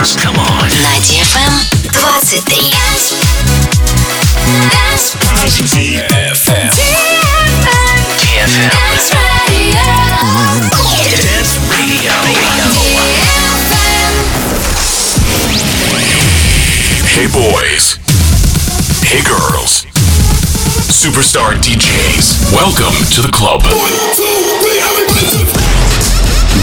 dance. Come on. На DFM 23. DFM. DFM. Dance Radio. Hey boys. Hey girls. Superstar DJs. Welcome to the club.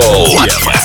Hall DFM.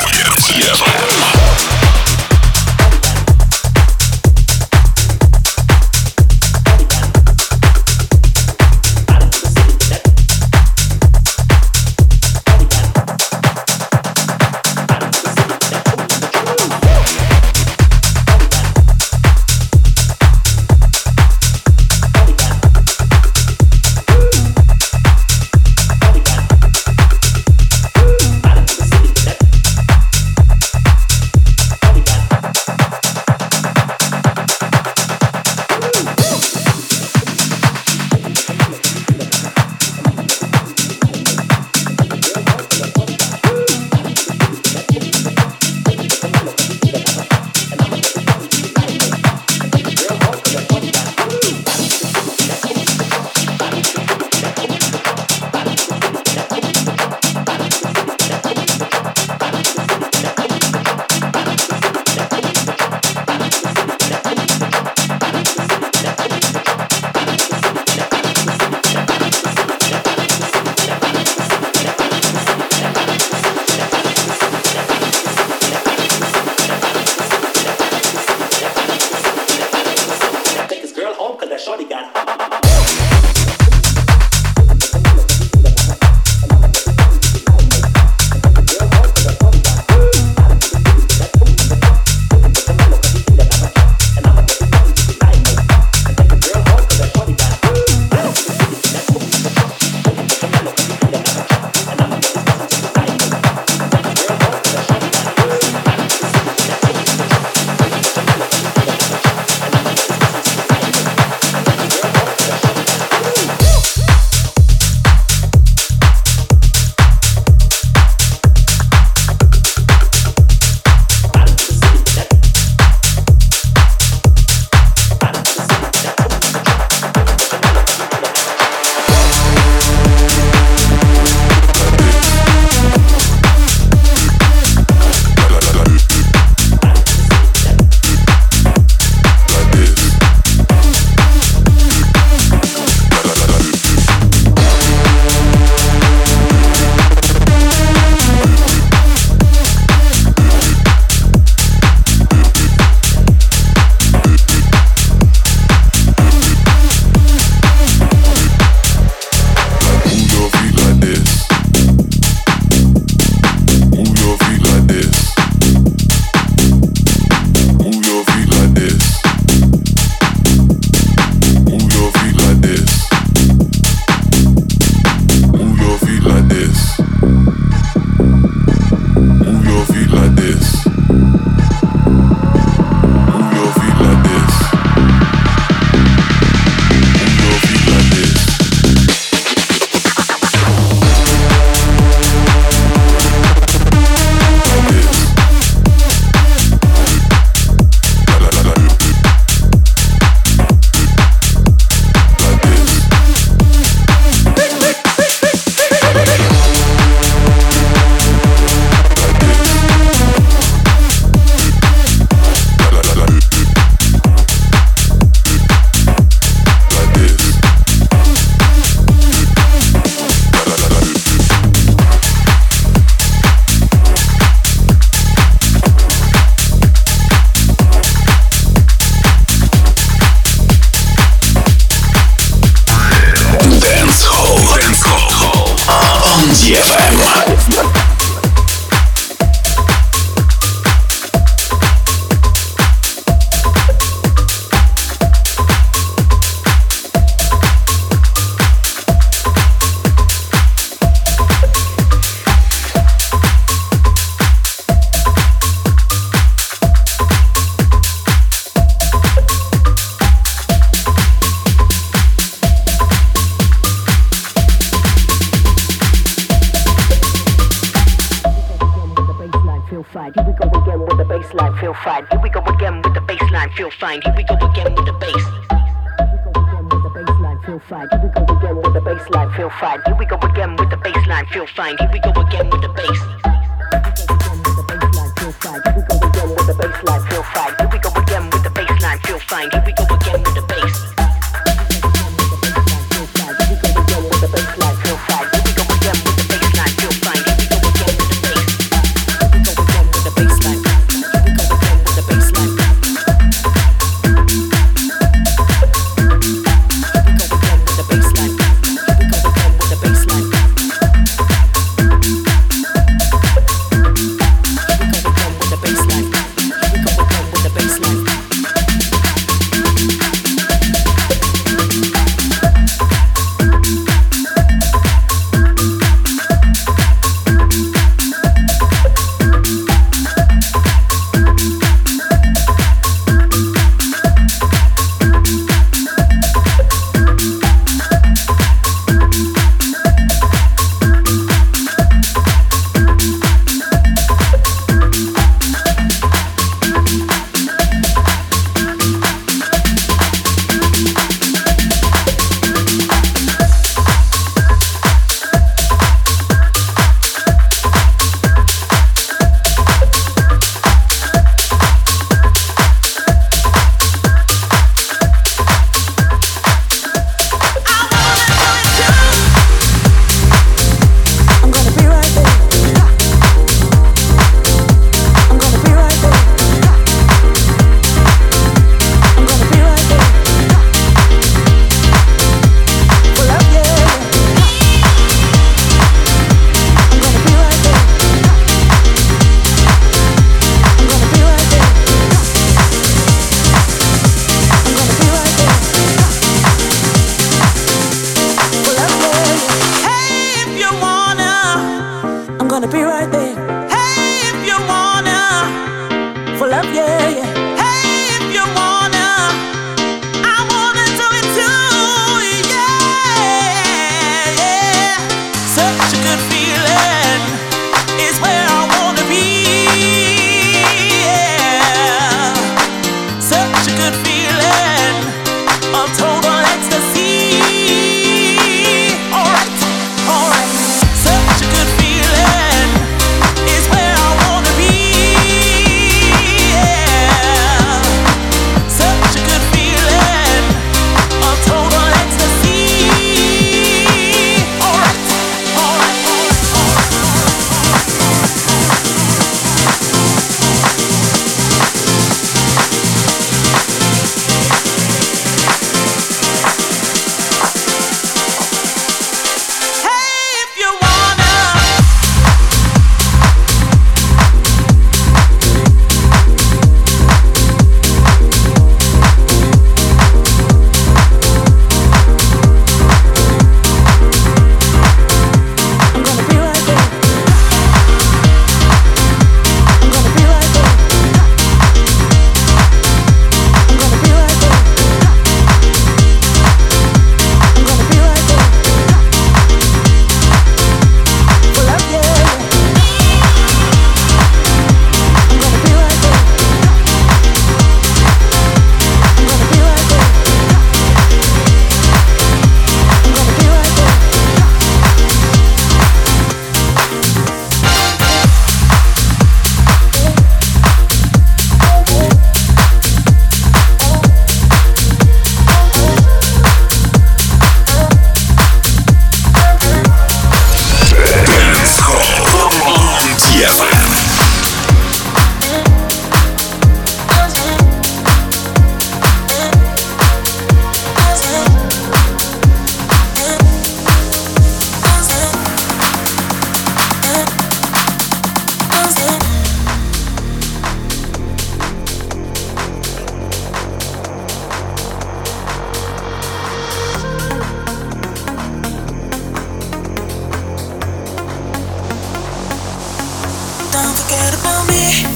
forget about me.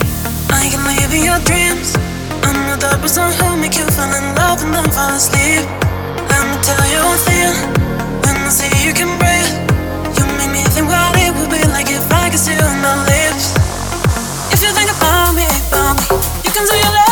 I can live in your dreams. I'm not the type person who make you fall in love and then fall asleep. Let me tell you I thing. when I see you can breathe. You make me think what it would be like if I could see you on my lips. If you think about me, about me, you can say you love.